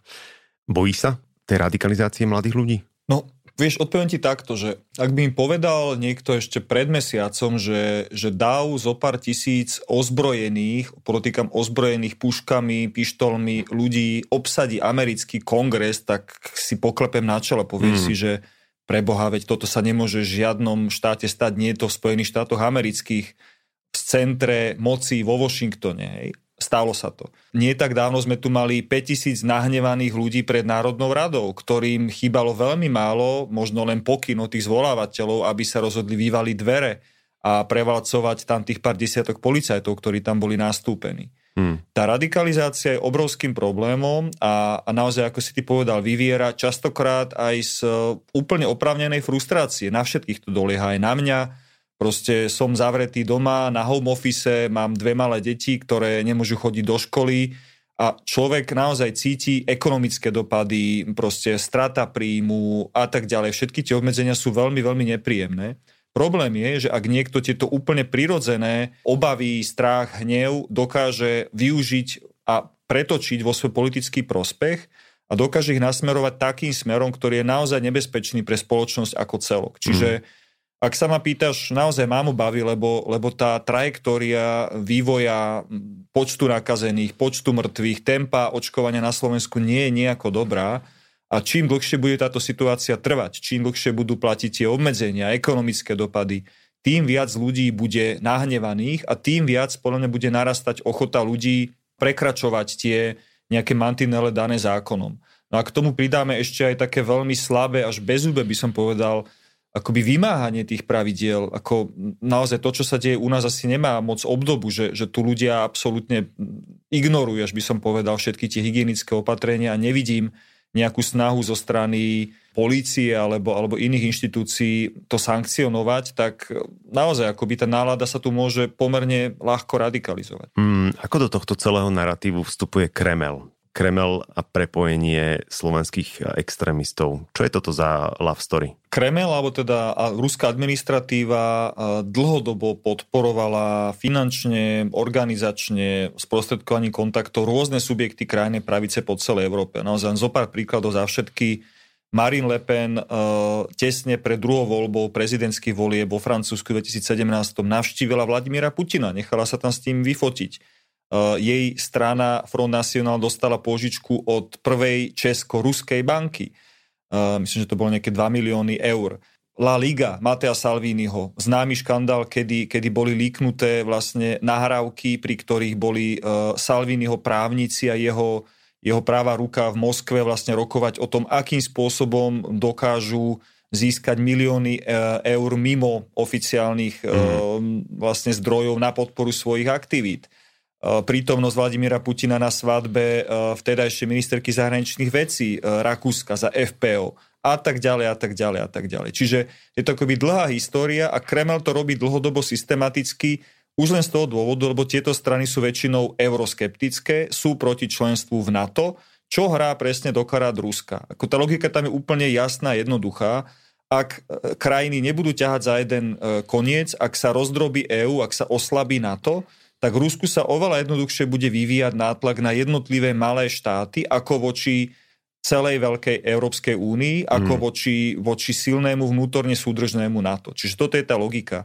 Bojí sa tej radikalizácie mladých ľudí? No, Vieš, odpoviem ti takto, že ak by mi povedal niekto ešte pred mesiacom, že, že dáv zo pár tisíc ozbrojených, podotýkam ozbrojených puškami, pištolmi ľudí obsadí americký kongres, tak si poklepem na čele, poviem mm. si, že preboha, veď toto sa nemôže v žiadnom štáte stať, nie je to v Spojených štátoch amerických, v centre moci vo Washingtone. Hej. Stalo sa to. Nie tak dávno sme tu mali 5000 nahnevaných ľudí pred Národnou radou, ktorým chýbalo veľmi málo, možno len pokyn od tých zvolávateľov, aby sa rozhodli vyvaliť dvere a prevalcovať tam tých pár desiatok policajtov, ktorí tam boli nastúpení. Hmm. Tá radikalizácia je obrovským problémom a, a naozaj, ako si ty povedal, vyviera častokrát aj z uh, úplne opravnenej frustrácie. Na všetkých to dolieha, aj na mňa. Proste som zavretý doma na home office, mám dve malé deti, ktoré nemôžu chodiť do školy a človek naozaj cíti ekonomické dopady, proste strata príjmu a tak ďalej. Všetky tie obmedzenia sú veľmi, veľmi nepríjemné. Problém je, že ak niekto tieto úplne prirodzené obavy, strach, hnev dokáže využiť a pretočiť vo svoj politický prospech a dokáže ich nasmerovať takým smerom, ktorý je naozaj nebezpečný pre spoločnosť ako celok. Čiže mm. Ak sa ma pýtaš, naozaj mám obavy, lebo, lebo tá trajektória vývoja počtu nakazených, počtu mŕtvych, tempa očkovania na Slovensku nie je nejako dobrá a čím dlhšie bude táto situácia trvať, čím dlhšie budú platiť tie obmedzenia, ekonomické dopady, tým viac ľudí bude nahnevaných a tým viac podľa mňa bude narastať ochota ľudí prekračovať tie nejaké mantinele dané zákonom. No a k tomu pridáme ešte aj také veľmi slabé, až bezúbe by som povedal, akoby vymáhanie tých pravidiel, ako naozaj to, čo sa deje u nás asi nemá moc obdobu, že, že tu ľudia absolútne ignorujú, až by som povedal, všetky tie hygienické opatrenia a nevidím nejakú snahu zo strany polície alebo, alebo iných inštitúcií to sankcionovať, tak naozaj akoby tá nálada sa tu môže pomerne ľahko radikalizovať. Mm, ako do tohto celého narratívu vstupuje Kremel? Kremel a prepojenie slovenských extrémistov. Čo je toto za love story? Kremel, alebo teda ruská administratíva dlhodobo podporovala finančne, organizačne, sprostredkovaní kontaktov rôzne subjekty krajnej pravice po celej Európe. Naozaj zo pár príkladov za všetky. Marine Le Pen tesne pred druhou voľbou prezidentských volieb vo Francúzsku 2017 navštívila Vladimíra Putina, nechala sa tam s tým vyfotiť jej strana Front National dostala požičku od prvej česko-ruskej banky. Eh, myslím, že to bolo nejaké 2 milióny eur. La Liga Matea Salviniho, známy škandál, kedy, kedy boli líknuté vlastne nahrávky, pri ktorých boli uh, Salviniho právnici a jeho, jeho práva ruka v Moskve vlastne rokovať o tom, akým spôsobom dokážu získať milióny eur mimo oficiálnych mm. vlastne zdrojov na podporu svojich aktivít. Eh, prítomnosť Vladimíra Putina na svadbe eh, vtedajšej ministerky zahraničných vecí eh, Rakúska za FPO a tak ďalej a tak ďalej a tak ďalej. Čiže je to akoby dlhá história a Kreml to robí dlhodobo systematicky už len z toho dôvodu, lebo tieto strany sú väčšinou euroskeptické, sú proti členstvu v NATO, čo hrá presne do karát Ruska. Ako tá logika tam je úplne jasná, jednoduchá. Ak krajiny nebudú ťahať za jeden koniec, ak sa rozdrobí EÚ, ak sa oslabí NATO, tak Rusku sa oveľa jednoduchšie bude vyvíjať nátlak na jednotlivé malé štáty ako voči celej veľkej Európskej únii, ako mm. voči, voči silnému vnútorne súdržnému NATO. Čiže toto je tá logika.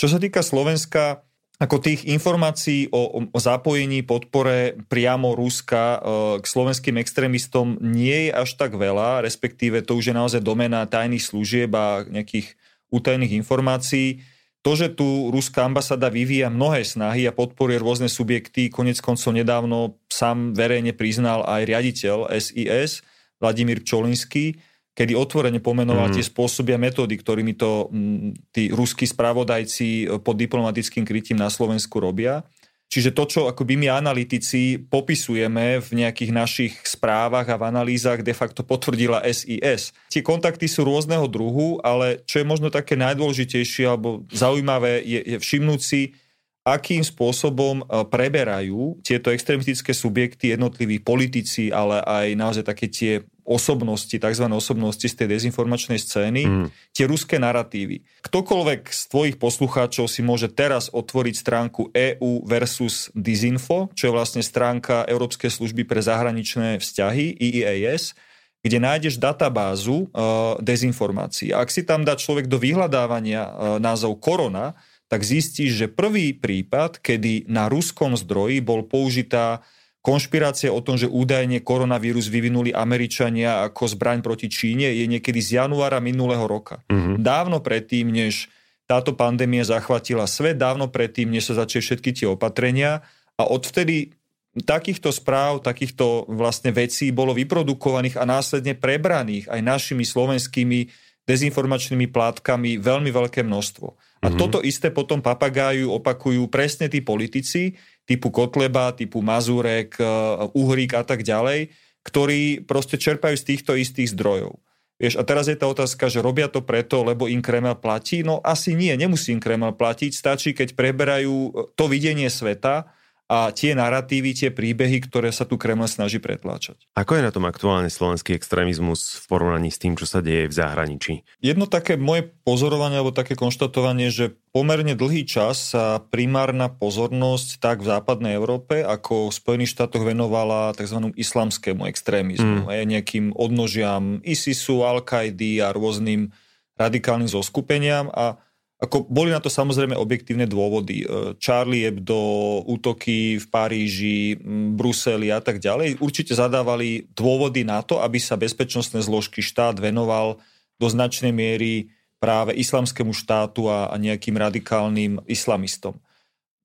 Čo sa týka Slovenska, ako tých informácií o, o zapojení, podpore priamo Ruska e, k slovenským extrémistom nie je až tak veľa, respektíve to už je naozaj domena tajných služieb a nejakých utajených informácií. To, že tu ruská ambasáda vyvíja mnohé snahy a podporuje rôzne subjekty, konec koncov nedávno sám verejne priznal aj riaditeľ SIS, Vladimír Čolinský, kedy otvorene pomenoval mm. tie spôsoby a metódy, ktorými to m, tí ruskí spravodajci pod diplomatickým krytím na Slovensku robia. Čiže to, čo akoby my analytici popisujeme v nejakých našich správach a v analýzach, de facto potvrdila SIS. Tie kontakty sú rôzneho druhu, ale čo je možno také najdôležitejšie alebo zaujímavé je, je všimnúť si, akým spôsobom e, preberajú tieto extremistické subjekty, jednotliví politici, ale aj naozaj také tie osobnosti, tzv. osobnosti z tej dezinformačnej scény, mm. tie ruské narratívy. Ktokoľvek z tvojich poslucháčov si môže teraz otvoriť stránku EU versus Disinfo, čo je vlastne stránka Európskej služby pre zahraničné vzťahy, EEAS, kde nájdeš databázu uh, dezinformácií. Ak si tam dá človek do vyhľadávania uh, názov korona, tak zistíš, že prvý prípad, kedy na ruskom zdroji bol použitá Konšpirácia o tom, že údajne koronavírus vyvinuli Američania ako zbraň proti Číne, je niekedy z januára minulého roka. Mm-hmm. Dávno predtým, než táto pandémia zachvatila svet, dávno predtým, než sa začali všetky tie opatrenia a odvtedy takýchto správ, takýchto vlastne vecí bolo vyprodukovaných a následne prebraných aj našimi slovenskými dezinformačnými plátkami veľmi veľké množstvo. A mm-hmm. toto isté potom papagáju opakujú presne tí politici, typu Kotleba, typu Mazurek, e, Uhrík a tak ďalej, ktorí proste čerpajú z týchto istých zdrojov. Vieš, a teraz je tá otázka, že robia to preto, lebo im Kreml platí? No asi nie, nemusí im Kreml platiť, stačí, keď preberajú to videnie sveta, a tie narratívy, tie príbehy, ktoré sa tu Kreml snaží pretláčať. Ako je na tom aktuálne slovenský extrémizmus v porovnaní s tým, čo sa deje v zahraničí? Jedno také moje pozorovanie alebo také konštatovanie, že pomerne dlhý čas sa primárna pozornosť tak v západnej Európe ako v Spojených štátoch venovala tzv. islamskému extrémizmu. Mm. Nejakým odnožiam ISISu, Al-Kaidy a rôznym radikálnym zoskupeniam a ako boli na to samozrejme objektívne dôvody. E, Charlie Hebdo, útoky v Paríži, Bruseli a tak ďalej určite zadávali dôvody na to, aby sa bezpečnostné zložky štát venoval do značnej miery práve islamskému štátu a, a nejakým radikálnym islamistom.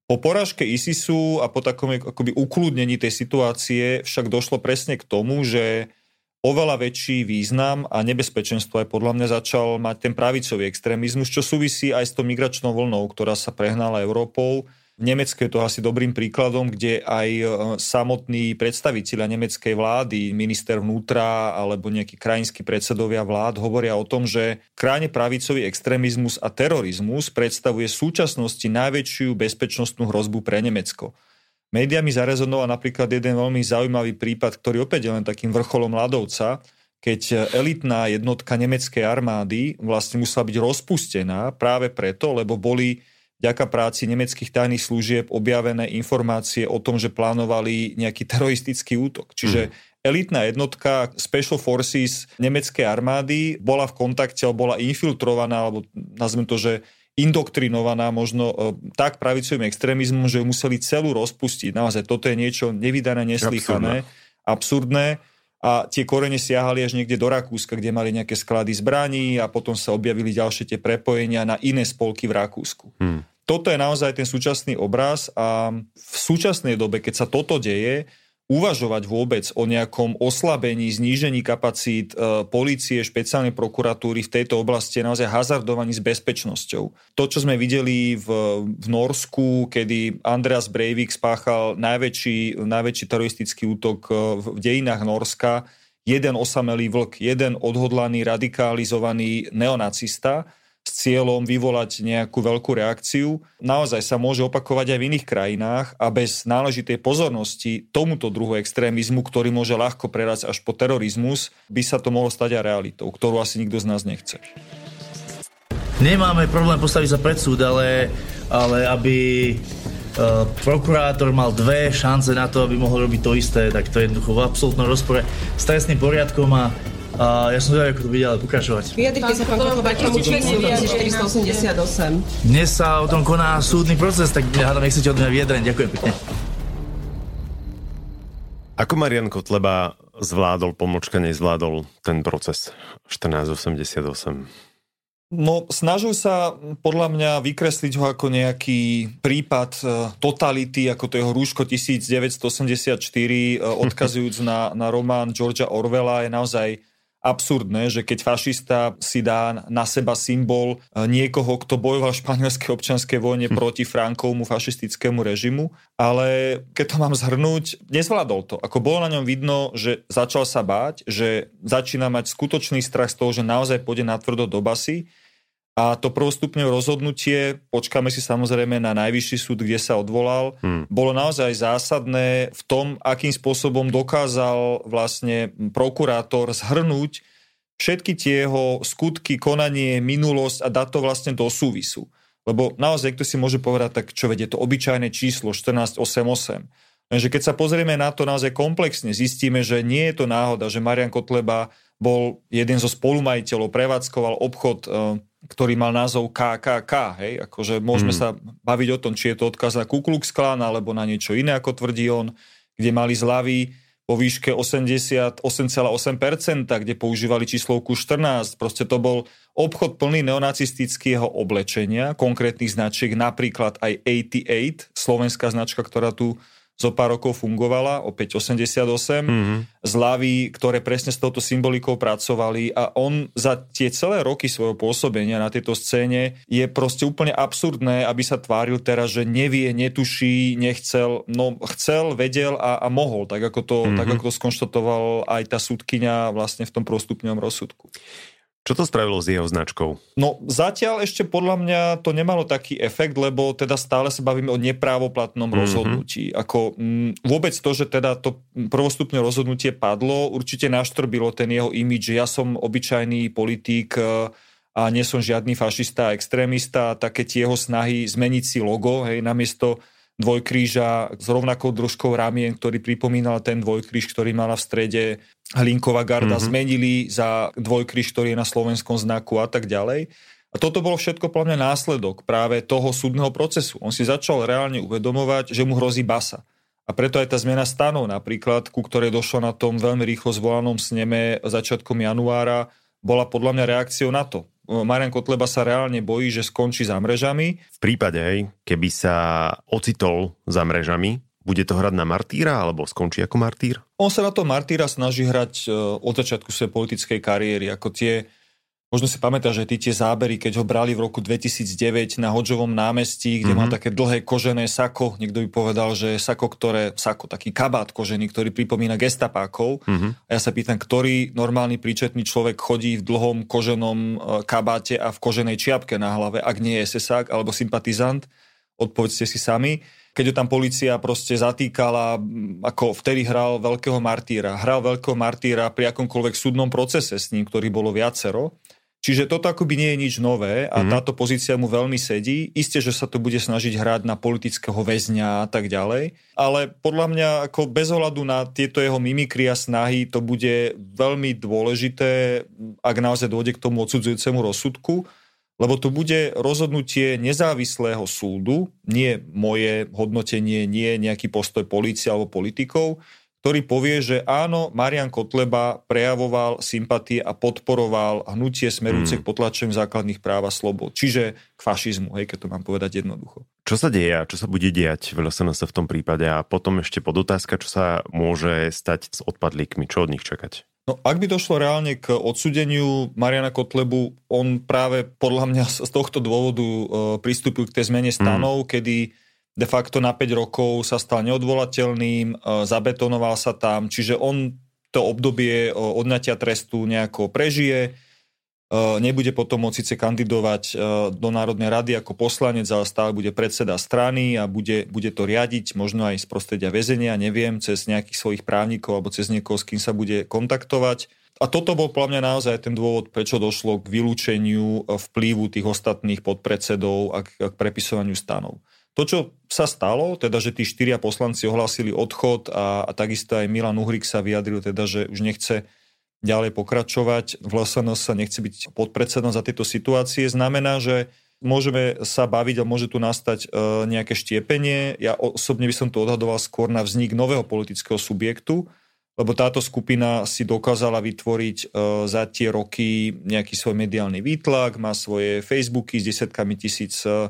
Po porážke ISISu a po takom akoby ukludnení tej situácie však došlo presne k tomu, že oveľa väčší význam a nebezpečenstvo aj podľa mňa začal mať ten pravicový extrémizmus, čo súvisí aj s tou migračnou vlnou, ktorá sa prehnala Európou. V Nemecku je to asi dobrým príkladom, kde aj e, samotní predstaviteľia nemeckej vlády, minister vnútra alebo nejakí krajinskí predsedovia vlád hovoria o tom, že krajne pravicový extrémizmus a terorizmus predstavuje v súčasnosti najväčšiu bezpečnostnú hrozbu pre Nemecko. Médiami zarezonoval napríklad jeden veľmi zaujímavý prípad, ktorý opäť je len takým vrcholom ľadovca, keď elitná jednotka nemeckej armády vlastne musela byť rozpustená práve preto, lebo boli vďaka práci nemeckých tajných služieb objavené informácie o tom, že plánovali nejaký teroristický útok. Čiže mm. elitná jednotka Special Forces nemeckej armády bola v kontakte, bola infiltrovaná, alebo nazvem to, že indoktrinovaná možno e, tak pravicovým extrémizmom, že ju museli celú rozpustiť. Naozaj toto je niečo nevydané, neslýchané, absurdné. A tie korene siahali až niekde do Rakúska, kde mali nejaké sklady zbraní a potom sa objavili ďalšie tie prepojenia na iné spolky v Rakúsku. Hmm. Toto je naozaj ten súčasný obraz a v súčasnej dobe, keď sa toto deje, uvažovať vôbec o nejakom oslabení, znížení kapacít e, policie, špeciálnej prokuratúry v tejto oblasti je naozaj hazardovaní s bezpečnosťou. To, čo sme videli v, v Norsku, kedy Andreas Breivik spáchal najväčší, najväčší teroristický útok e, v dejinách Norska, jeden osamelý vlk, jeden odhodlaný, radikalizovaný neonacista, cieľom vyvolať nejakú veľkú reakciu. Naozaj sa môže opakovať aj v iných krajinách a bez náležitej pozornosti tomuto druhu extrémizmu, ktorý môže ľahko prerať až po terorizmus, by sa to mohlo stať aj realitou, ktorú asi nikto z nás nechce. Nemáme problém postaviť sa pred súd, ale, ale aby Uh, prokurátor mal dve šance na to, aby mohol robiť to isté, tak to je jednoducho v absolútnom rozpore s trestným poriadkom a a ja som zvedavý, ako to bude ale pokračovať. Vyjadrite sa, pán Kotleba, čomu číslu 1488. Dnes sa o tom koná súdny proces, tak hádam, nechcete od mňa vyjadreň. Ďakujem pekne. Ako Marian Kotleba zvládol, pomočka nezvládol ten proces 1488? No, snažil sa podľa mňa vykresliť ho ako nejaký prípad e, totality, ako to jeho rúško 1984, e, odkazujúc na, na román Georgia Orwella, je naozaj absurdné, že keď fašista si dá na seba symbol e, niekoho, kto bojoval v španielskej občanskej vojne hm. proti Frankovmu fašistickému režimu, ale keď to mám zhrnúť, nezvládol to. Ako bolo na ňom vidno, že začal sa báť, že začína mať skutočný strach z toho, že naozaj pôjde na tvrdo do basy a to prvostupňové rozhodnutie, počkáme si samozrejme na najvyšší súd, kde sa odvolal, hmm. bolo naozaj zásadné v tom, akým spôsobom dokázal vlastne prokurátor zhrnúť všetky tie jeho skutky, konanie, minulosť a dať to vlastne do súvisu. Lebo naozaj, kto si môže povedať, tak čo vedie to obyčajné číslo 1488. Lenže keď sa pozrieme na to naozaj komplexne, zistíme, že nie je to náhoda, že Marian Kotleba bol jeden zo spolumajiteľov, prevádzkoval obchod e, ktorý mal názov KKK, hej, akože môžeme hmm. sa baviť o tom, či je to odkaz na Ku Klux Klan alebo na niečo iné, ako tvrdí on, kde mali zľavy vo výške 88,8%, kde používali číslovku 14. Proste to bol obchod plný neonacistického oblečenia, konkrétnych značiek, napríklad aj 88, slovenská značka, ktorá tu zo pár rokov fungovala, opäť 88, mm-hmm. zľavy, ktoré presne s touto symbolikou pracovali a on za tie celé roky svojho pôsobenia na tejto scéne je proste úplne absurdné, aby sa tváril teraz, že nevie, netuší, nechcel, no chcel, vedel a, a mohol, tak ako, to, mm-hmm. tak ako to skonštatoval aj tá súdkynia vlastne v tom prostupňovom rozsudku. Čo to spravilo s jeho značkou? No zatiaľ ešte podľa mňa to nemalo taký efekt, lebo teda stále sa bavíme o neprávoplatnom mm-hmm. rozhodnutí. Ako m, vôbec to, že teda to prvostupné rozhodnutie padlo, určite naštrbilo ten jeho imič, že ja som obyčajný politík e, a nie som žiadny fašista a extrémista, také tie jeho snahy zmeniť si logo, hej, namiesto dvojkríža s rovnakou družkou ramien, ktorý pripomínal ten dvojkríž, ktorý mala v strede Hlinková garda, mm-hmm. zmenili za dvojkríž, ktorý je na slovenskom znaku a tak ďalej. A toto bolo všetko podľa mňa následok práve toho súdneho procesu. On si začal reálne uvedomovať, že mu hrozí basa. A preto aj tá zmena stanov napríklad, ku ktorej došlo na tom veľmi rýchlo zvolanom sneme začiatkom januára, bola podľa mňa reakciou na to. Marian Kotleba sa reálne bojí, že skončí za mrežami. V prípade, keby sa ocitol za mrežami, bude to hrať na martýra alebo skončí ako martýr? On sa na to martýra snaží hrať e, od začiatku svojej politickej kariéry. Ako tie Možno si pamätáš, že ty tie zábery, keď ho brali v roku 2009 na Hodžovom námestí, kde mm-hmm. má také dlhé kožené sako, niekto by povedal, že sako, ktoré, sako, taký kabát kožený, ktorý pripomína gestapákov. Mm-hmm. A ja sa pýtam, ktorý normálny príčetný človek chodí v dlhom koženom e, kabáte a v koženej čiapke na hlave, ak nie je sesák alebo sympatizant? Odpovedzte si sami keď ho tam policia proste zatýkala, ako vtedy hral veľkého martýra. Hral veľkého martýra pri akomkoľvek súdnom procese s ním, ktorý bolo viacero. Čiže toto akoby nie je nič nové a mm. táto pozícia mu veľmi sedí. Isté, že sa to bude snažiť hrať na politického väzňa a tak ďalej. Ale podľa mňa ako bez ohľadu na tieto jeho mimikry a snahy to bude veľmi dôležité, ak naozaj dôjde k tomu odsudzujúcemu rozsudku, lebo to bude rozhodnutie nezávislého súdu, nie moje hodnotenie, nie nejaký postoj polície alebo politikov, ktorý povie, že áno, Marian Kotleba prejavoval sympatie a podporoval hnutie smerujúce mm. k potlačeniu základných práv a slobod. Čiže k fašizmu, hej, keď to mám povedať jednoducho. Čo sa deje a čo sa bude diať v LSNS v tom prípade a potom ešte podotázka, čo sa môže stať s odpadlíkmi, čo od nich čakať? No, ak by došlo reálne k odsudeniu Mariana Kotlebu, on práve podľa mňa z tohto dôvodu e, pristúpil k tej zmene stanov, mm. kedy de facto na 5 rokov sa stal neodvolateľným, e, zabetonoval sa tam, čiže on to obdobie e, odňatia trestu nejako prežije, e, nebude potom môcť síce kandidovať do Národnej rady ako poslanec, ale stále bude predseda strany a bude, bude to riadiť, možno aj z prostredia väzenia, neviem, cez nejakých svojich právnikov alebo cez niekoho, s kým sa bude kontaktovať. A toto bol podľa mňa naozaj ten dôvod, prečo došlo k vylúčeniu vplyvu tých ostatných podpredsedov a k, k prepisovaniu stanov. To, čo sa stalo, teda, že tí štyria poslanci ohlásili odchod a, a takisto aj Milan Uhrik sa vyjadril, teda, že už nechce ďalej pokračovať v LSNS sa nechce byť podpredsedom za tieto situácie, znamená, že môžeme sa baviť a môže tu nastať e, nejaké štiepenie. Ja osobne by som to odhadoval skôr na vznik nového politického subjektu, lebo táto skupina si dokázala vytvoriť e, za tie roky nejaký svoj mediálny výtlak, má svoje Facebooky s desiatkami tisíc e,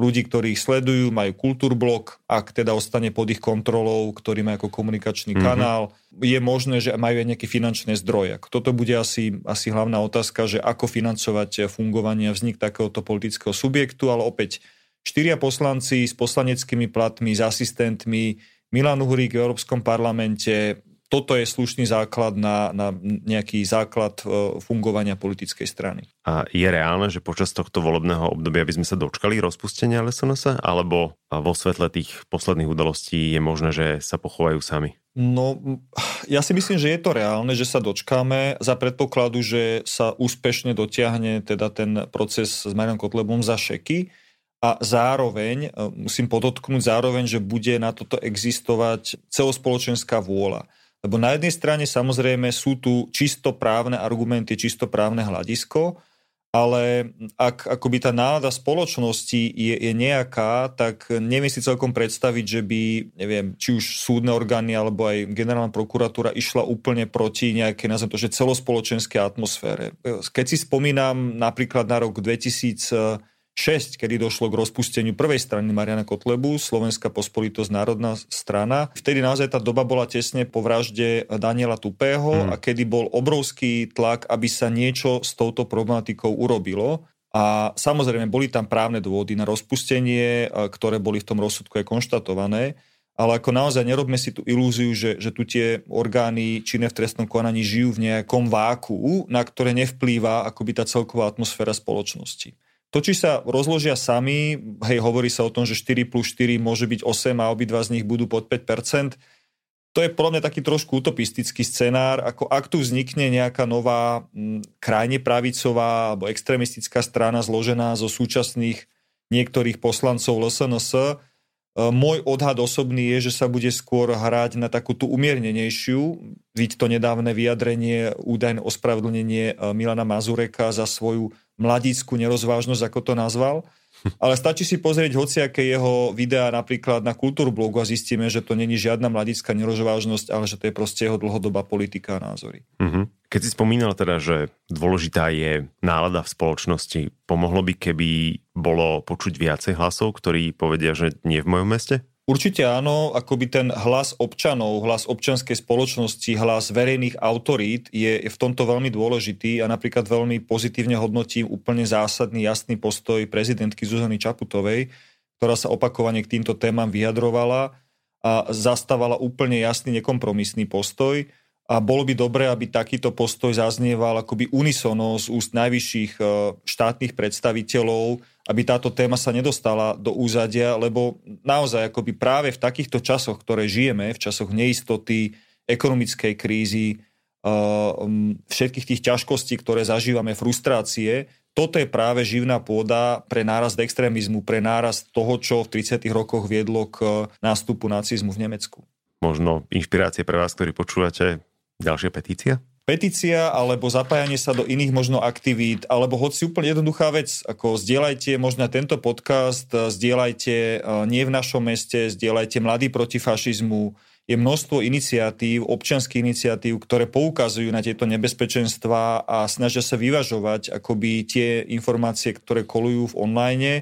ľudí, ktorí ich sledujú, majú kultúrblok, ak teda ostane pod ich kontrolou, ktorý má ako komunikačný mm-hmm. kanál, je možné, že majú aj nejaké finančné zdroje. Toto bude asi, asi hlavná otázka, že ako financovať fungovanie a vznik takéhoto politického subjektu, ale opäť štyria poslanci s poslaneckými platmi, s asistentmi, Milan Uhrík v Európskom parlamente, toto je slušný základ na, na nejaký základ e, fungovania politickej strany. A je reálne, že počas tohto volebného obdobia by sme sa dočkali rozpustenia LSNS? Alebo vo svetle tých posledných udalostí je možné, že sa pochovajú sami? No, ja si myslím, že je to reálne, že sa dočkáme za predpokladu, že sa úspešne dotiahne teda ten proces s Marianom Kotlebom za šeky a zároveň, e, musím podotknúť zároveň, že bude na toto existovať celospoločenská vôľa. Lebo na jednej strane samozrejme sú tu čisto právne argumenty, čisto právne hľadisko, ale ak akoby tá nálada spoločnosti je, je nejaká, tak neviem si celkom predstaviť, že by, neviem, či už súdne orgány alebo aj generálna prokuratúra išla úplne proti nejaké, nazvem to, že celospoločenskej atmosfére. Keď si spomínam napríklad na rok 2016, kedy došlo k rozpusteniu prvej strany Mariana Kotlebu, Slovenská pospolitosť národná strana. Vtedy naozaj tá doba bola tesne po vražde Daniela Tupého mm. a kedy bol obrovský tlak, aby sa niečo s touto problematikou urobilo. A samozrejme, boli tam právne dôvody na rozpustenie, ktoré boli v tom rozsudku aj konštatované ale ako naozaj nerobme si tú ilúziu, že, že tu tie orgány činné v trestnom konaní žijú v nejakom váku, na ktoré nevplýva akoby tá celková atmosféra spoločnosti. To, či sa rozložia sami, hej, hovorí sa o tom, že 4 plus 4 môže byť 8 a obidva z nich budú pod 5%, to je podľa mňa taký trošku utopistický scenár, ako ak tu vznikne nejaká nová m, krajne pravicová alebo extremistická strana zložená zo súčasných niektorých poslancov LSNS, E, môj odhad osobný je, že sa bude skôr hrať na takú tú umiernenejšiu. Vidť to nedávne vyjadrenie, údajné ospravedlnenie e, Milana Mazureka za svoju mladíckú nerozvážnosť, ako to nazval. Ale stačí si pozrieť hociaké jeho videá napríklad na kultúrblogu a zistíme, že to není žiadna mladická nerozvážnosť, ale že to je proste jeho dlhodobá politika a názory. Mm-hmm. Keď si spomínal teda, že dôležitá je nálada v spoločnosti, pomohlo by, keby bolo počuť viacej hlasov, ktorí povedia, že nie v mojom meste? Určite áno, akoby ten hlas občanov, hlas občanskej spoločnosti, hlas verejných autorít je v tomto veľmi dôležitý a napríklad veľmi pozitívne hodnotím úplne zásadný, jasný postoj prezidentky Zuzany Čaputovej, ktorá sa opakovane k týmto témam vyjadrovala a zastávala úplne jasný, nekompromisný postoj a bolo by dobré, aby takýto postoj zaznieval akoby unisono z úst najvyšších e, štátnych predstaviteľov, aby táto téma sa nedostala do úzadia, lebo naozaj akoby práve v takýchto časoch, ktoré žijeme, v časoch neistoty, ekonomickej krízy, e, všetkých tých ťažkostí, ktoré zažívame, frustrácie, toto je práve živná pôda pre nárast extrémizmu, pre nárast toho, čo v 30. rokoch viedlo k nástupu nacizmu v Nemecku. Možno inšpirácie pre vás, ktorí počúvate Ďalšia petícia? Petícia alebo zapájanie sa do iných možno aktivít, alebo hoci úplne jednoduchá vec, ako zdieľajte možno tento podcast, zdieľajte e, nie v našom meste, zdieľajte Mladí proti fašizmu, je množstvo iniciatív, občianských iniciatív, ktoré poukazujú na tieto nebezpečenstvá a snažia sa vyvažovať akoby tie informácie, ktoré kolujú v online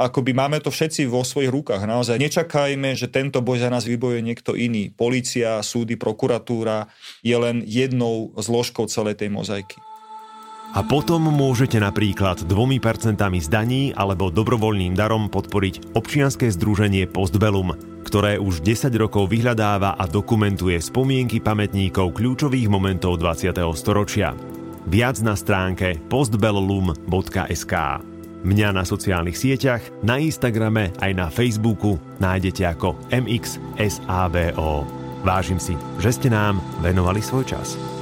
akoby máme to všetci vo svojich rukách. Naozaj nečakajme, že tento boj za nás vybojuje niekto iný. Polícia, súdy, prokuratúra je len jednou zložkou celej tej mozaiky. A potom môžete napríklad dvomi percentami zdaní alebo dobrovoľným darom podporiť občianske združenie Postbellum, ktoré už 10 rokov vyhľadáva a dokumentuje spomienky pamätníkov kľúčových momentov 20. storočia. Viac na stránke postbellum.sk. Mňa na sociálnych sieťach, na Instagrame aj na Facebooku nájdete ako MXSABO. Vážim si, že ste nám venovali svoj čas.